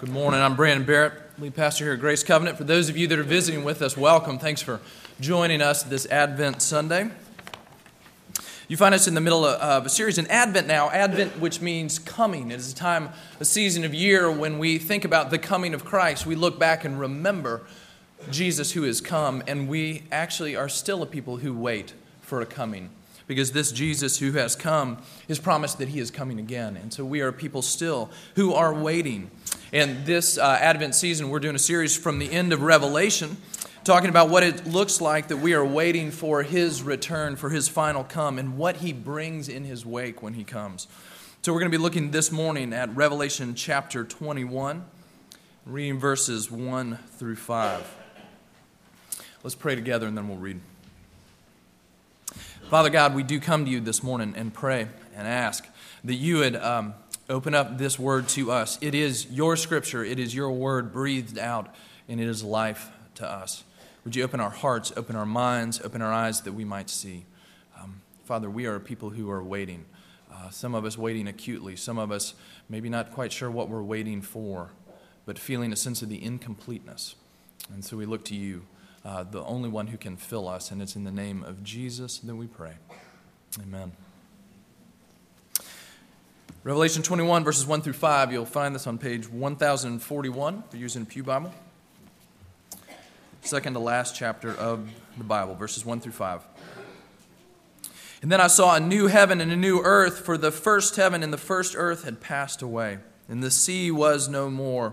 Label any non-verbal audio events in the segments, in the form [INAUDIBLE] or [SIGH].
Good morning. I'm Brandon Barrett, lead pastor here at Grace Covenant. For those of you that are visiting with us, welcome. Thanks for joining us this Advent Sunday. You find us in the middle of a series in Advent now. Advent, which means coming. It is a time, a season of year when we think about the coming of Christ. We look back and remember Jesus who has come, and we actually are still a people who wait for a coming because this Jesus who has come has promised that he is coming again. And so we are people still who are waiting. And this uh, Advent season, we're doing a series from the end of Revelation, talking about what it looks like that we are waiting for his return, for his final come, and what he brings in his wake when he comes. So we're going to be looking this morning at Revelation chapter 21, reading verses 1 through 5. Let's pray together and then we'll read. Father God, we do come to you this morning and pray and ask that you would um, open up this word to us. It is your scripture, it is your word breathed out, and it is life to us. Would you open our hearts, open our minds, open our eyes that we might see? Um, Father, we are people who are waiting. Uh, some of us waiting acutely, some of us maybe not quite sure what we're waiting for, but feeling a sense of the incompleteness. And so we look to you uh, the only one who can fill us. And it's in the name of Jesus that we pray. Amen. Revelation 21, verses 1 through 5, you'll find this on page 1041 if you're using a Pew Bible. Second to last chapter of the Bible, verses 1 through 5. And then I saw a new heaven and a new earth, for the first heaven and the first earth had passed away, and the sea was no more.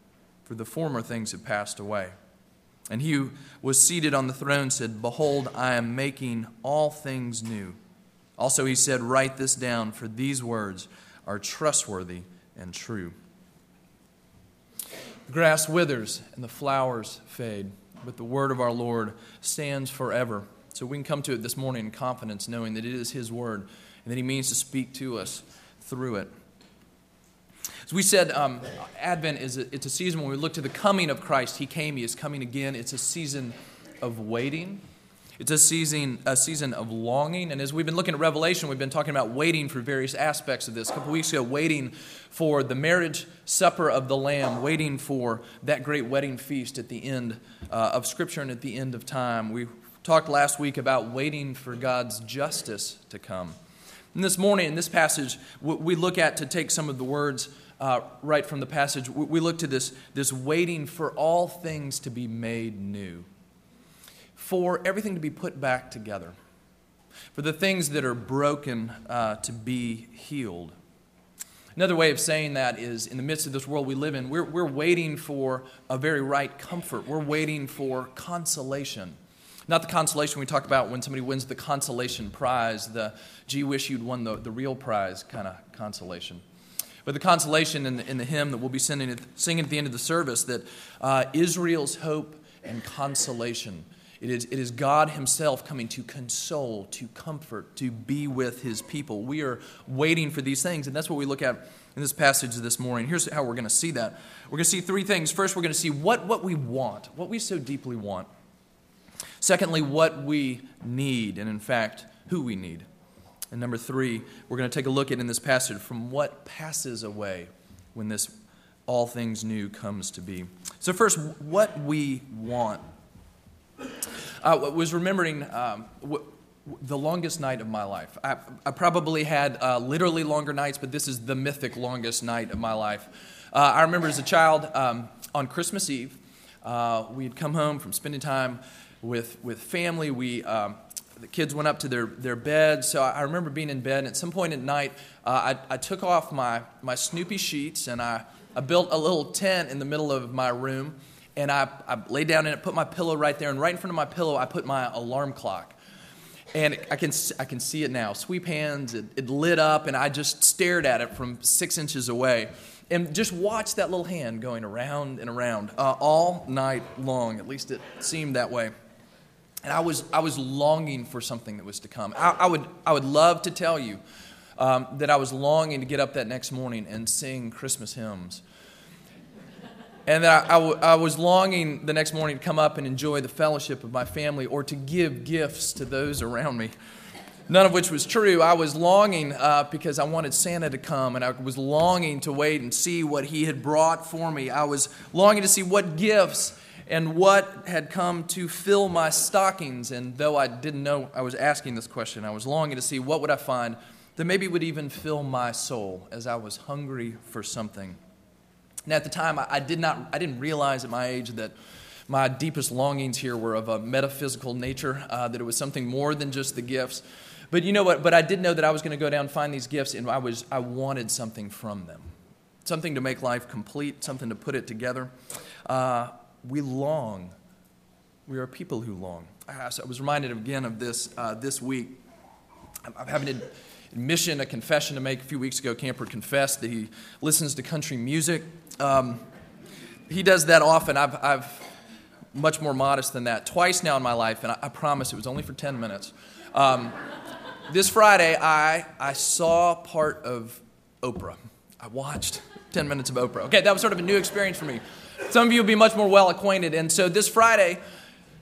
for the former things have passed away. And he who was seated on the throne said, Behold, I am making all things new. Also, he said, Write this down, for these words are trustworthy and true. The grass withers and the flowers fade, but the word of our Lord stands forever. So we can come to it this morning in confidence, knowing that it is his word and that he means to speak to us through it. We said, um, Advent is a, it's a season when we look to the coming of Christ. He came, He is coming again. It's a season of waiting. It's a season, a season of longing. And as we've been looking at Revelation, we've been talking about waiting for various aspects of this. A couple weeks ago, waiting for the marriage supper of the Lamb, waiting for that great wedding feast at the end uh, of Scripture and at the end of time. We talked last week about waiting for God's justice to come. And this morning, in this passage, we look at to take some of the words uh, right from the passage, we look to this, this waiting for all things to be made new, for everything to be put back together, for the things that are broken uh, to be healed. Another way of saying that is in the midst of this world we live in, we're, we're waiting for a very right comfort. We're waiting for consolation. Not the consolation we talk about when somebody wins the consolation prize, the gee, wish you'd won the, the real prize kind of consolation. But the consolation in the, in the hymn that we'll be singing, singing at the end of the service that uh, Israel's hope and consolation. It is, it is God Himself coming to console, to comfort, to be with His people. We are waiting for these things, and that's what we look at in this passage this morning. Here's how we're going to see that. We're going to see three things. First, we're going to see what, what we want, what we so deeply want. Secondly, what we need, and in fact, who we need. And number three, we're going to take a look at in this passage from what passes away when this all things new comes to be. So, first, what we want. I was remembering um, the longest night of my life. I, I probably had uh, literally longer nights, but this is the mythic longest night of my life. Uh, I remember as a child um, on Christmas Eve, uh, we'd come home from spending time with, with family. We um, the kids went up to their, their beds. So I remember being in bed, and at some point at night, uh, I, I took off my, my Snoopy sheets and I, I built a little tent in the middle of my room. And I, I laid down in it, put my pillow right there, and right in front of my pillow, I put my alarm clock. And I can, I can see it now. Sweep hands, it, it lit up, and I just stared at it from six inches away. and just watched that little hand going around and around uh, all night long. At least it seemed that way. And I was, I was longing for something that was to come. I, I would, I would love to tell you um, that I was longing to get up that next morning and sing Christmas hymns. And that I, I, w- I was longing the next morning to come up and enjoy the fellowship of my family or to give gifts to those around me none of which was true. I was longing uh, because I wanted Santa to come, and I was longing to wait and see what he had brought for me. I was longing to see what gifts and what had come to fill my stockings. And though I didn't know I was asking this question, I was longing to see what would I find that maybe would even fill my soul as I was hungry for something. Now, at the time, I, did not, I didn't realize at my age that my deepest longings here were of a metaphysical nature, uh, that it was something more than just the gifts. But you know what? But I did know that I was going to go down and find these gifts, and I, was, I wanted something from them something to make life complete, something to put it together. Uh, we long. We are people who long. I was reminded again of this uh, this week. I'm having an admission, a confession to make. A few weeks ago, Camper confessed that he listens to country music. Um, he does that often. I've, I've much more modest than that. Twice now in my life, and I, I promise it was only for 10 minutes. Um, this Friday, I, I saw part of Oprah. I watched 10 minutes of Oprah. Okay, that was sort of a new experience for me. Some of you will be much more well acquainted. And so this Friday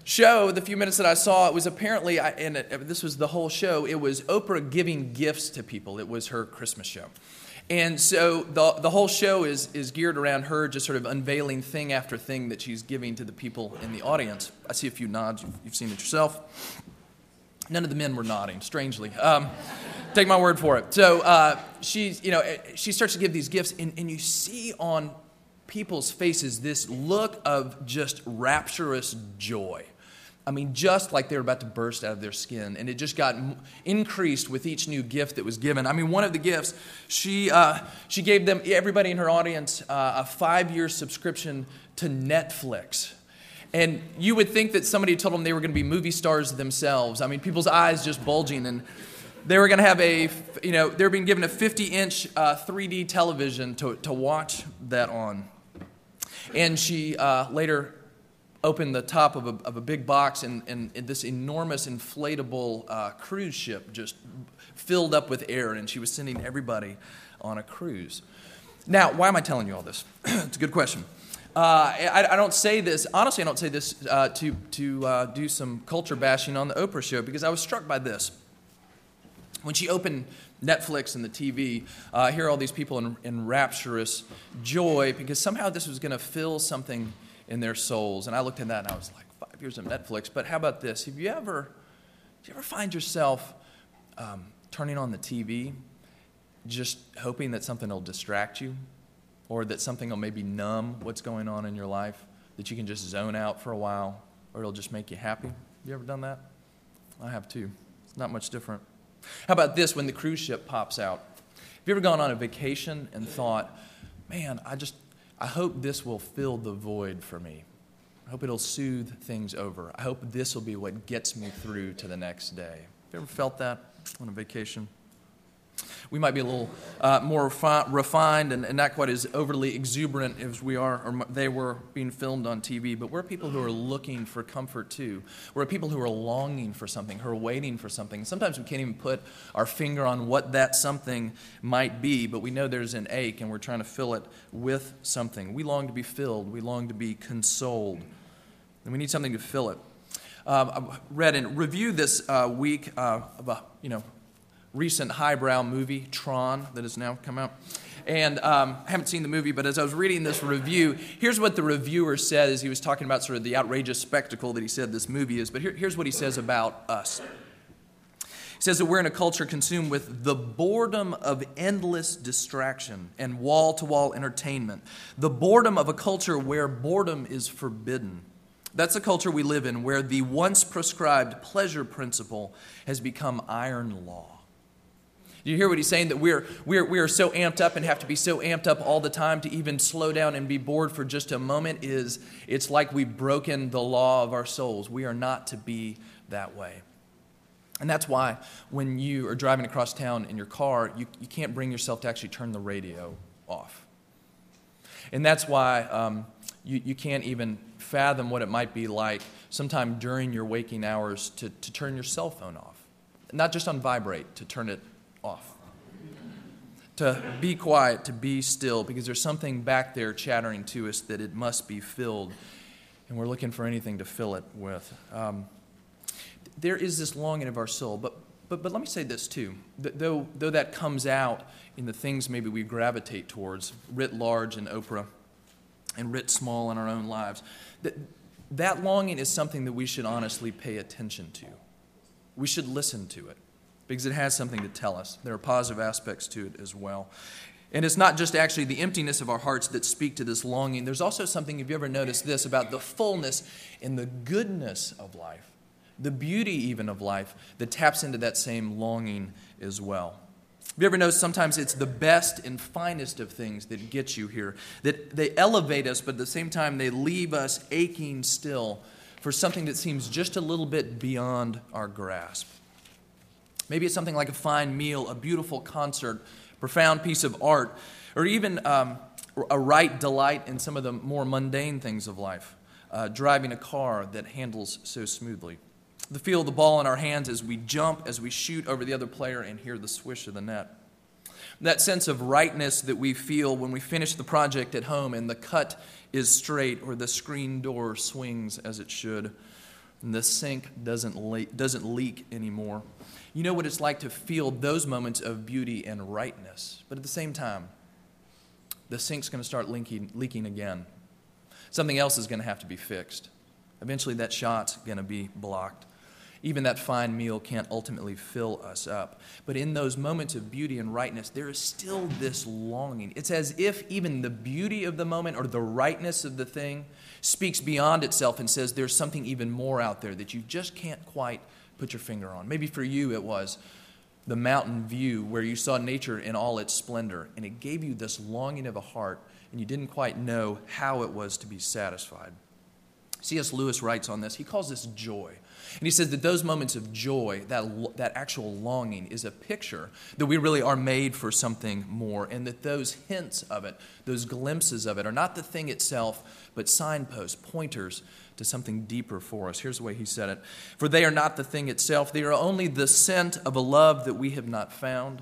show, the few minutes that I saw, it was apparently, and it, this was the whole show, it was Oprah giving gifts to people. It was her Christmas show. And so the, the whole show is, is geared around her just sort of unveiling thing after thing that she's giving to the people in the audience. I see a few nods. You've, you've seen it yourself. None of the men were nodding, strangely. Um, take my word for it. So uh, she's, you know, she starts to give these gifts, and, and you see on people's faces this look of just rapturous joy. I mean, just like they were about to burst out of their skin. And it just got increased with each new gift that was given. I mean, one of the gifts, she, uh, she gave them, everybody in her audience, uh, a five year subscription to Netflix. And you would think that somebody told them they were going to be movie stars themselves. I mean, people's eyes just bulging. And they were going to have a, you know, they were being given a 50 inch uh, 3D television to, to watch that on. And she uh, later opened the top of a, of a big box, and, and, and this enormous inflatable uh, cruise ship just filled up with air, and she was sending everybody on a cruise. Now, why am I telling you all this? [CLEARS THROAT] it's a good question. Uh, I, I, don't say this, honestly, I don't say this uh, to, to uh, do some culture bashing on the Oprah show because I was struck by this. When she opened Netflix and the TV, uh, I hear all these people in, in rapturous joy because somehow this was going to fill something in their souls. And I looked at that and I was like, five years of Netflix. But how about this? Have you ever, do you ever find yourself um, turning on the TV, just hoping that something will distract you? or that something will maybe numb what's going on in your life, that you can just zone out for a while, or it'll just make you happy. Have you ever done that? I have too. It's not much different. How about this when the cruise ship pops out? Have you ever gone on a vacation and thought, man, I just, I hope this will fill the void for me? I hope it'll soothe things over. I hope this will be what gets me through to the next day. Have you ever felt that on a vacation? We might be a little uh, more refi- refined and, and, not quite as overly exuberant as we are or they were being filmed on TV, but we're people who are looking for comfort too. We're people who are longing for something, who are waiting for something. Sometimes we can't even put our finger on what that something might be, but we know there's an ache and we're trying to fill it with something. We long to be filled, we long to be consoled, and we need something to fill it. Um, I read and reviewed this uh, week uh, of a, you know, recent highbrow movie, Tron, that has now come out. And um, I haven't seen the movie, but as I was reading this review, here's what the reviewer said as he was talking about sort of the outrageous spectacle that he said this movie is. But here, here's what he says about us. He says that we're in a culture consumed with the boredom of endless distraction and wall to wall entertainment, the boredom of a culture where boredom is forbidden. That's the culture we live in, where the once prescribed pleasure principle has become iron law. Do you hear what he's saying? That we're, we're, we are so amped up and have to be so amped up all the time to even slow down and be bored for just a moment is it's like we've broken the law of our souls. We are not to be that way. And that's why when you are driving across town in your car, you, you can't bring yourself to actually turn the radio off. And that's why um, you, you can't even fathom what it might be like sometime during your waking hours to, to turn your cell phone off. Not just on vibrate, to turn it off. To be quiet, to be still, because there's something back there chattering to us that it must be filled, and we're looking for anything to fill it with. Um, there is this longing of our soul, but, but, but let me say this too. Though, though that comes out in the things maybe we gravitate towards, writ large in Oprah and writ small in our own lives, that, that longing is something that we should honestly pay attention to. We should listen to it because it has something to tell us. There are positive aspects to it as well. And it's not just actually the emptiness of our hearts that speak to this longing. There's also something, have you ever noticed this, about the fullness and the goodness of life, the beauty even of life that taps into that same longing as well. Have you ever noticed sometimes it's the best and finest of things that get you here? That they elevate us, but at the same time they leave us aching still for something that seems just a little bit beyond our grasp. Maybe it's something like a fine meal, a beautiful concert, profound piece of art, or even um, a right delight in some of the more mundane things of life, uh, driving a car that handles so smoothly the feel of the ball in our hands as we jump, as we shoot over the other player, and hear the swish of the net. That sense of rightness that we feel when we finish the project at home and the cut is straight or the screen door swings as it should and the sink doesn't, le- doesn't leak anymore. You know what it's like to feel those moments of beauty and rightness. But at the same time, the sink's going to start leaking, leaking again. Something else is going to have to be fixed. Eventually, that shot's going to be blocked. Even that fine meal can't ultimately fill us up. But in those moments of beauty and rightness, there is still this longing. It's as if even the beauty of the moment or the rightness of the thing speaks beyond itself and says there's something even more out there that you just can't quite put your finger on. Maybe for you it was the mountain view where you saw nature in all its splendor, and it gave you this longing of a heart, and you didn't quite know how it was to be satisfied. C.S. Lewis writes on this. He calls this joy. And he says that those moments of joy, that, that actual longing, is a picture that we really are made for something more, and that those hints of it, those glimpses of it, are not the thing itself, but signposts, pointers to something deeper for us. Here's the way he said it For they are not the thing itself, they are only the scent of a love that we have not found,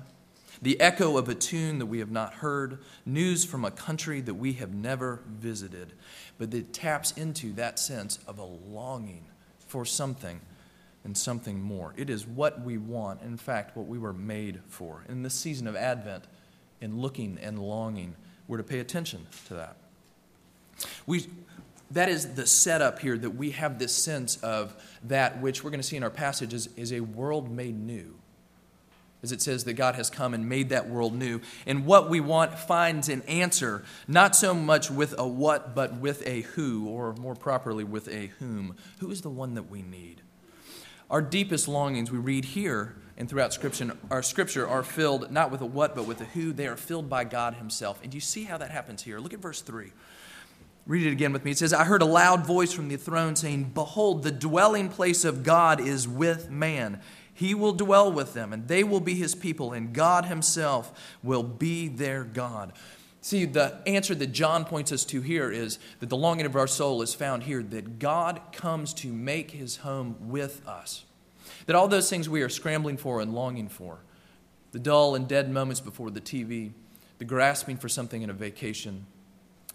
the echo of a tune that we have not heard, news from a country that we have never visited, but it taps into that sense of a longing for something and something more. It is what we want, in fact, what we were made for. In this season of Advent, in looking and longing, we're to pay attention to that. We, that is the setup here that we have this sense of that which we're going to see in our passage is, is a world made new. As it says that God has come and made that world new. And what we want finds an answer, not so much with a what, but with a who, or more properly, with a whom. Who is the one that we need? Our deepest longings we read here and throughout scripture, our scripture are filled not with a what, but with a who. They are filled by God Himself. And you see how that happens here? Look at verse 3. Read it again with me. It says, I heard a loud voice from the throne saying, Behold, the dwelling place of God is with man he will dwell with them, and they will be his people, and God himself will be their God. See, the answer that John points us to here is that the longing of our soul is found here that God comes to make his home with us. That all those things we are scrambling for and longing for, the dull and dead moments before the TV, the grasping for something in a vacation,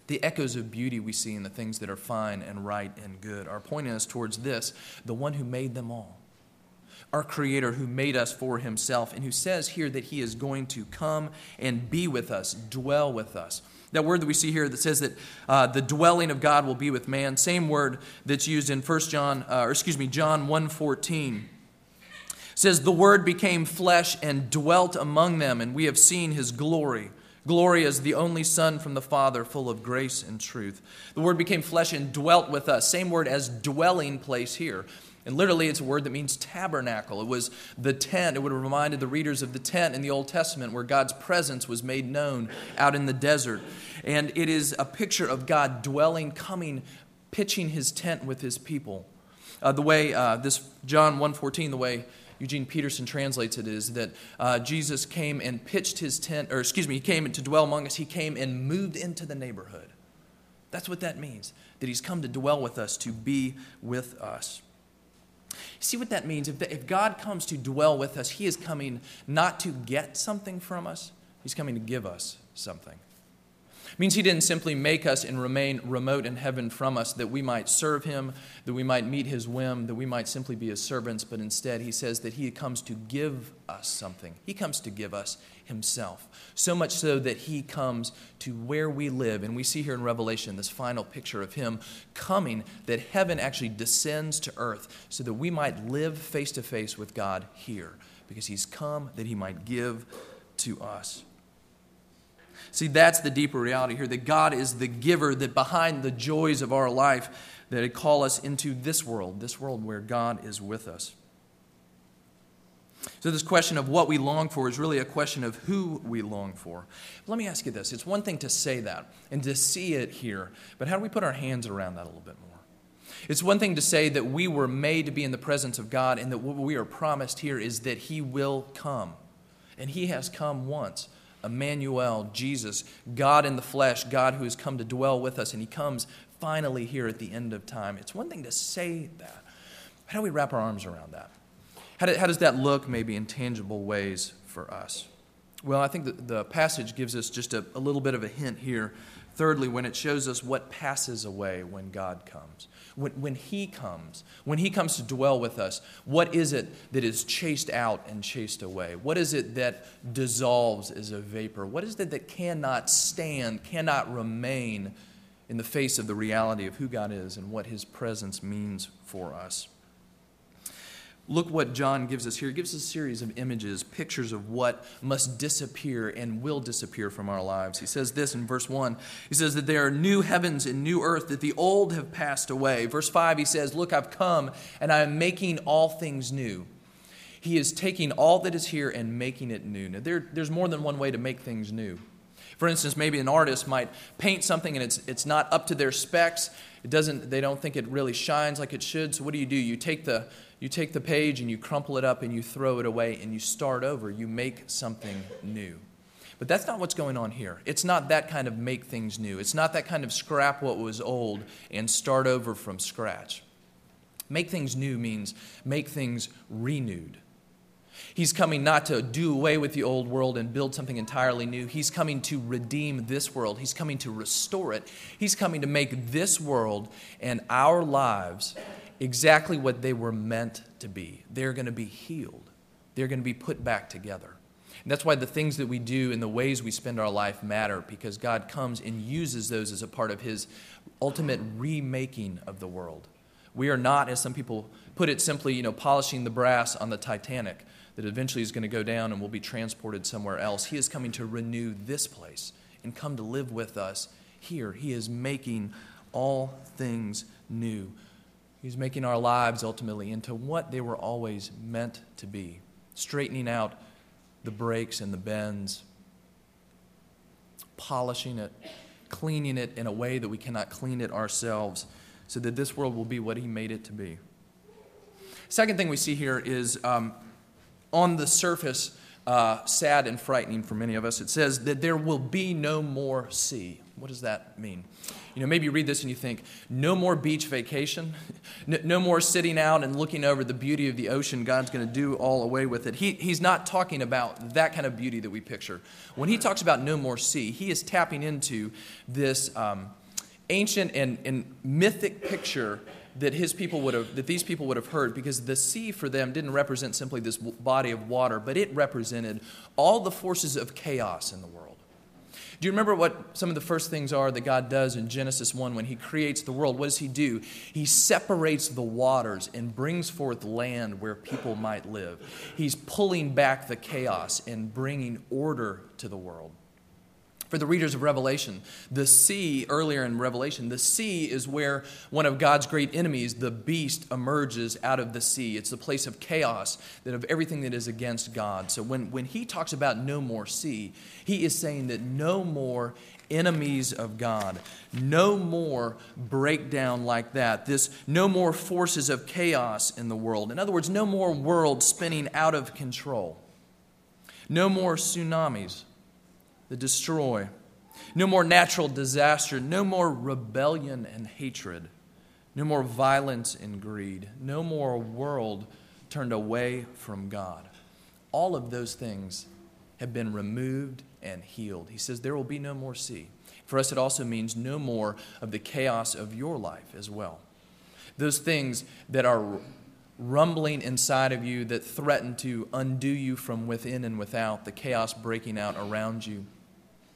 the echoes of beauty we see in the things that are fine and right and good. Are pointing us towards this, the one who made them all. Our Creator who made us for Himself, and who says here that He is going to come and be with us, dwell with us. That word that we see here that says that uh, the dwelling of God will be with man, same word that's used in 1 John, uh, or excuse me, John 1.14 says the word became flesh and dwelt among them and we have seen his glory glory as the only son from the father full of grace and truth the word became flesh and dwelt with us same word as dwelling place here and literally, it's a word that means tabernacle. It was the tent. It would have reminded the readers of the tent in the Old Testament where God's presence was made known out in the desert. And it is a picture of God dwelling, coming, pitching his tent with his people. Uh, the way uh, this, John 1.14, the way Eugene Peterson translates it is that uh, Jesus came and pitched his tent, or excuse me, he came to dwell among us. He came and moved into the neighborhood. That's what that means, that He's come to dwell with us, to be with us. See what that means? If, the, if God comes to dwell with us, He is coming not to get something from us, He's coming to give us something. Means he didn't simply make us and remain remote in heaven from us that we might serve him, that we might meet his whim, that we might simply be his servants, but instead he says that he comes to give us something. He comes to give us himself. So much so that he comes to where we live. And we see here in Revelation this final picture of him coming, that heaven actually descends to earth so that we might live face to face with God here, because he's come that he might give to us. See, that's the deeper reality here that God is the giver, that behind the joys of our life, that it call us into this world, this world where God is with us. So, this question of what we long for is really a question of who we long for. Let me ask you this it's one thing to say that and to see it here, but how do we put our hands around that a little bit more? It's one thing to say that we were made to be in the presence of God and that what we are promised here is that He will come. And He has come once. Emmanuel, Jesus, God in the flesh, God who has come to dwell with us, and he comes finally here at the end of time. It's one thing to say that. How do we wrap our arms around that? How, do, how does that look maybe in tangible ways for us? Well, I think the, the passage gives us just a, a little bit of a hint here. Thirdly, when it shows us what passes away when God comes. When, when He comes, when He comes to dwell with us, what is it that is chased out and chased away? What is it that dissolves as a vapor? What is it that cannot stand, cannot remain in the face of the reality of who God is and what His presence means for us? Look what John gives us here. He gives us a series of images, pictures of what must disappear and will disappear from our lives. He says this in verse 1. He says that there are new heavens and new earth, that the old have passed away. Verse 5, he says, Look, I've come and I am making all things new. He is taking all that is here and making it new. Now, there, there's more than one way to make things new. For instance, maybe an artist might paint something and it's, it's not up to their specs. It doesn't, they don't think it really shines like it should. So what do you do? You take the, you take the page and you crumple it up and you throw it away and you start over. You make something new. But that's not what's going on here. It's not that kind of make things new. It's not that kind of scrap what was old and start over from scratch. Make things new means make things renewed. He's coming not to do away with the old world and build something entirely new. He's coming to redeem this world. He's coming to restore it. He's coming to make this world and our lives exactly what they were meant to be. They're going to be healed, they're going to be put back together. And that's why the things that we do and the ways we spend our life matter because God comes and uses those as a part of His ultimate remaking of the world. We are not, as some people put it simply, you know, polishing the brass on the Titanic that eventually is going to go down and will be transported somewhere else. He is coming to renew this place and come to live with us here. He is making all things new. He's making our lives ultimately into what they were always meant to be, straightening out the breaks and the bends, polishing it, cleaning it in a way that we cannot clean it ourselves, so that this world will be what He made it to be. Second thing we see here is um, on the surface, uh, sad and frightening for many of us. It says that there will be no more sea. What does that mean? You know, maybe you read this and you think, no more beach vacation, [LAUGHS] no more sitting out and looking over the beauty of the ocean. God's going to do all away with it. He, he's not talking about that kind of beauty that we picture. When he talks about no more sea, he is tapping into this um, ancient and, and mythic picture that his people would have that these people would have heard because the sea for them didn't represent simply this body of water but it represented all the forces of chaos in the world do you remember what some of the first things are that God does in Genesis 1 when He creates the world? What does He do? He separates the waters and brings forth land where people might live. He's pulling back the chaos and bringing order to the world. For the readers of Revelation, the sea, earlier in Revelation, the sea is where one of God's great enemies, the beast, emerges out of the sea. It's the place of chaos, that of everything that is against God. So when, when he talks about no more sea, he is saying that no more enemies of God, no more breakdown like that, this no more forces of chaos in the world. In other words, no more world spinning out of control, no more tsunamis that destroy. no more natural disaster, no more rebellion and hatred, no more violence and greed, no more world turned away from God. All of those things have been removed and healed. He says there will be no more sea. For us, it also means no more of the chaos of your life as well. Those things that are rumbling inside of you that threaten to undo you from within and without, the chaos breaking out around you.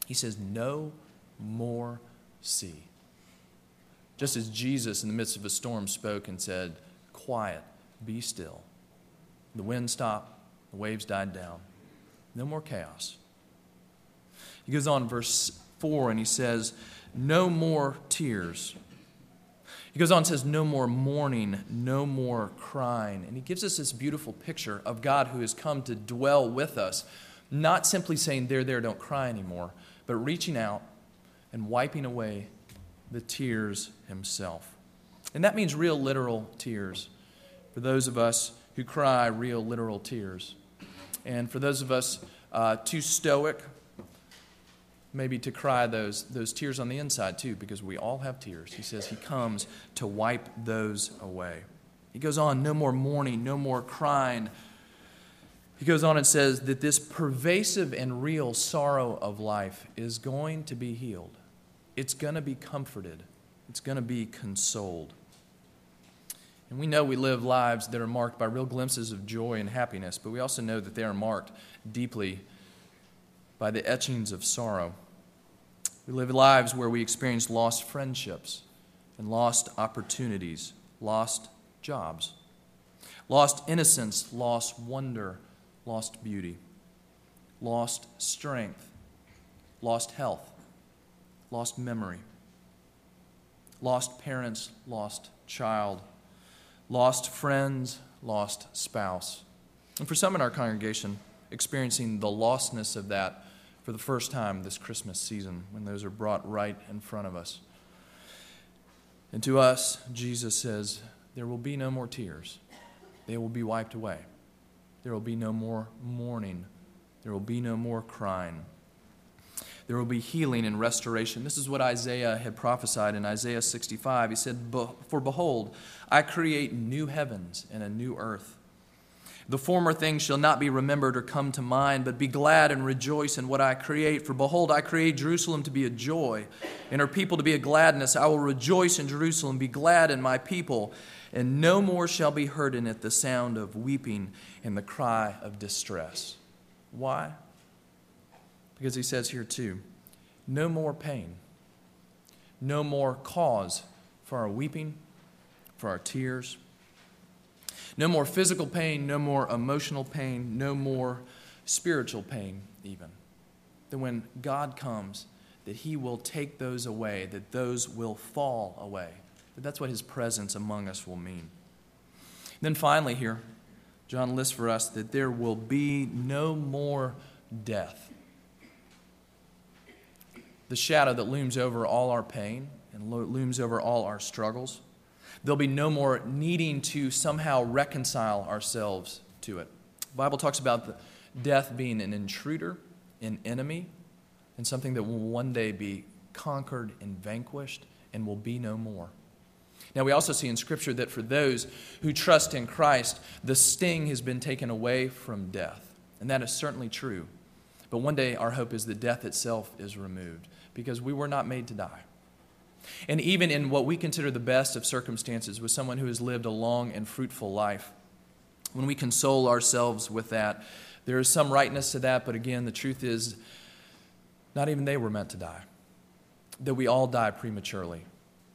He says, No more sea. Just as Jesus, in the midst of a storm, spoke and said, Quiet, be still. The wind stopped, the waves died down. No more chaos. He goes on, verse 4, and he says, No more tears. He goes on and says, No more mourning, no more crying. And he gives us this beautiful picture of God who has come to dwell with us, not simply saying, There, there, don't cry anymore, but reaching out and wiping away the tears himself. And that means real, literal tears. For those of us who cry, real, literal tears. And for those of us uh, too stoic maybe to cry those, those tears on the inside too, because we all have tears. He says he comes to wipe those away. He goes on, no more mourning, no more crying. He goes on and says that this pervasive and real sorrow of life is going to be healed. It's going to be comforted. It's going to be consoled. And we know we live lives that are marked by real glimpses of joy and happiness, but we also know that they are marked deeply by the etchings of sorrow. We live lives where we experience lost friendships and lost opportunities, lost jobs, lost innocence, lost wonder, lost beauty, lost strength, lost health, lost memory, lost parents, lost child, lost friends, lost spouse. And for some in our congregation, experiencing the lostness of that for the first time this Christmas season when those are brought right in front of us. And to us, Jesus says, There will be no more tears, they will be wiped away. There will be no more mourning, there will be no more crying. There will be healing and restoration. This is what Isaiah had prophesied in Isaiah 65. He said, For behold, I create new heavens and a new earth the former things shall not be remembered or come to mind, but be glad and rejoice in what I create. For behold, I create Jerusalem to be a joy, and her people to be a gladness. I will rejoice in Jerusalem, be glad in my people, and no more shall be heard in it the sound of weeping and the cry of distress. Why? Because he says here too, no more pain, no more cause for our weeping, for our tears no more physical pain, no more emotional pain, no more spiritual pain, even. That when God comes, that He will take those away, that those will fall away. That that's what His presence among us will mean. Then finally, here, John lists for us that there will be no more death. The shadow that looms over all our pain and looms over all our struggles There'll be no more needing to somehow reconcile ourselves to it. The Bible talks about death being an intruder, an enemy, and something that will one day be conquered and vanquished and will be no more. Now, we also see in Scripture that for those who trust in Christ, the sting has been taken away from death. And that is certainly true. But one day, our hope is that death itself is removed because we were not made to die. And even in what we consider the best of circumstances, with someone who has lived a long and fruitful life, when we console ourselves with that, there is some rightness to that, but again, the truth is, not even they were meant to die. That we all die prematurely,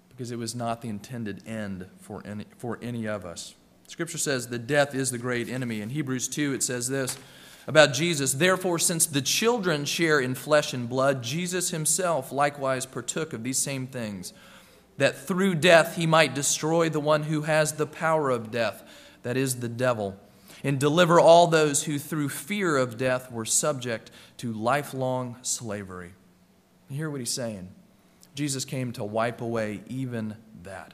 because it was not the intended end for any, for any of us. Scripture says that death is the great enemy. In Hebrews 2, it says this about Jesus. Therefore, since the children share in flesh and blood, Jesus himself likewise partook of these same things, that through death he might destroy the one who has the power of death, that is, the devil, and deliver all those who through fear of death were subject to lifelong slavery. And hear what he's saying Jesus came to wipe away even that.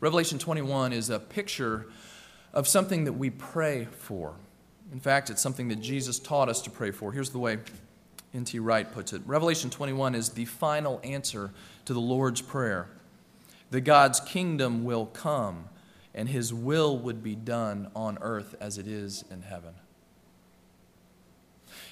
Revelation 21 is a picture of something that we pray for. In fact, it's something that Jesus taught us to pray for. Here's the way N.T. Wright puts it. Revelation 21 is the final answer to the Lord's Prayer that God's kingdom will come and his will would be done on earth as it is in heaven.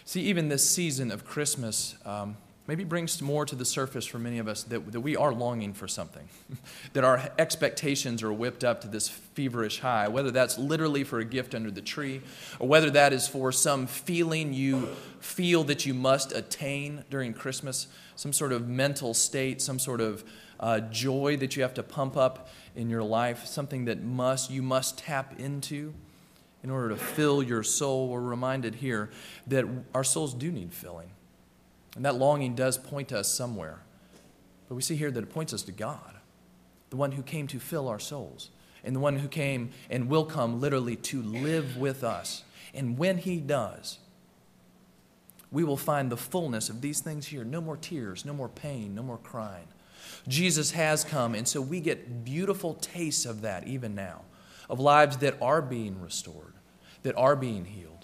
See, even this season of Christmas um, maybe brings more to the surface for many of us that, that we are longing for something, [LAUGHS] that our expectations are whipped up to this feverish high, whether that's literally for a gift under the tree, or whether that is for some feeling you feel that you must attain during Christmas, some sort of mental state, some sort of uh, joy that you have to pump up in your life, something that must you must tap into in order to fill your soul. We're reminded here that our souls do need filling. And that longing does point us somewhere. But we see here that it points us to God, the one who came to fill our souls, and the one who came and will come literally to live with us. And when he does, we will find the fullness of these things here no more tears, no more pain, no more crying. Jesus has come, and so we get beautiful tastes of that even now, of lives that are being restored, that are being healed.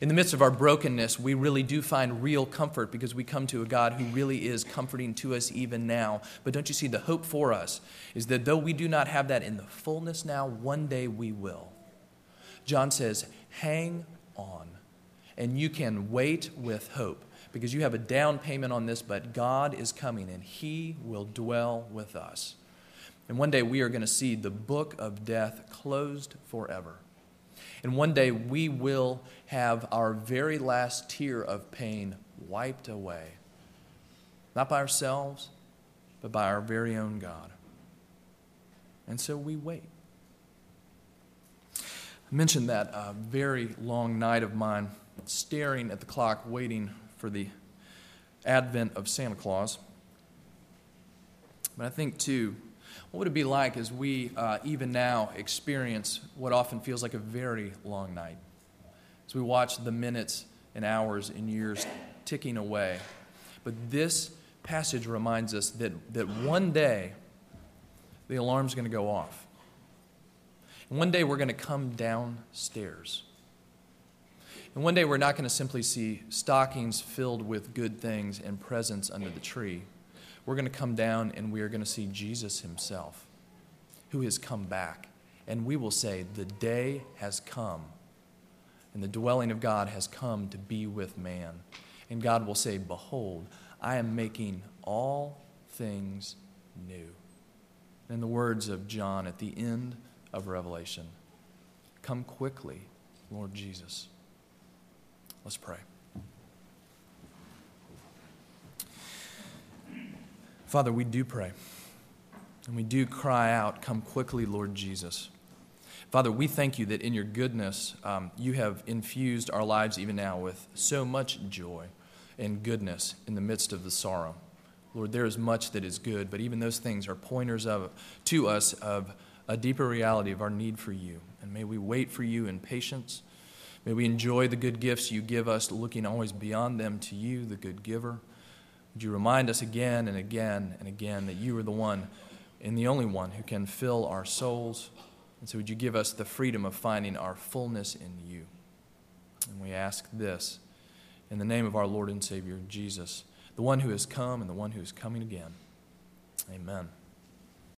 In the midst of our brokenness, we really do find real comfort because we come to a God who really is comforting to us even now. But don't you see, the hope for us is that though we do not have that in the fullness now, one day we will. John says, hang on, and you can wait with hope because you have a down payment on this, but God is coming and He will dwell with us. And one day we are going to see the book of death closed forever. And one day we will have our very last tear of pain wiped away. Not by ourselves, but by our very own God. And so we wait. I mentioned that uh, very long night of mine, staring at the clock, waiting for the advent of Santa Claus. But I think, too, what would it be like as we, uh, even now, experience what often feels like a very long night? As we watch the minutes and hours and years ticking away. But this passage reminds us that, that one day the alarm's going to go off. And one day we're going to come downstairs. And one day we're not going to simply see stockings filled with good things and presents under the tree. We're going to come down and we are going to see Jesus himself, who has come back. And we will say, The day has come, and the dwelling of God has come to be with man. And God will say, Behold, I am making all things new. In the words of John at the end of Revelation, Come quickly, Lord Jesus. Let's pray. Father, we do pray. And we do cry out, Come quickly, Lord Jesus. Father, we thank you that in your goodness, um, you have infused our lives even now with so much joy and goodness in the midst of the sorrow. Lord, there is much that is good, but even those things are pointers of, to us of a deeper reality of our need for you. And may we wait for you in patience May we enjoy the good gifts you give us, looking always beyond them to you, the good giver. Would you remind us again and again and again that you are the one and the only one who can fill our souls? And so would you give us the freedom of finding our fullness in you? And we ask this in the name of our Lord and Savior, Jesus, the one who has come and the one who is coming again. Amen.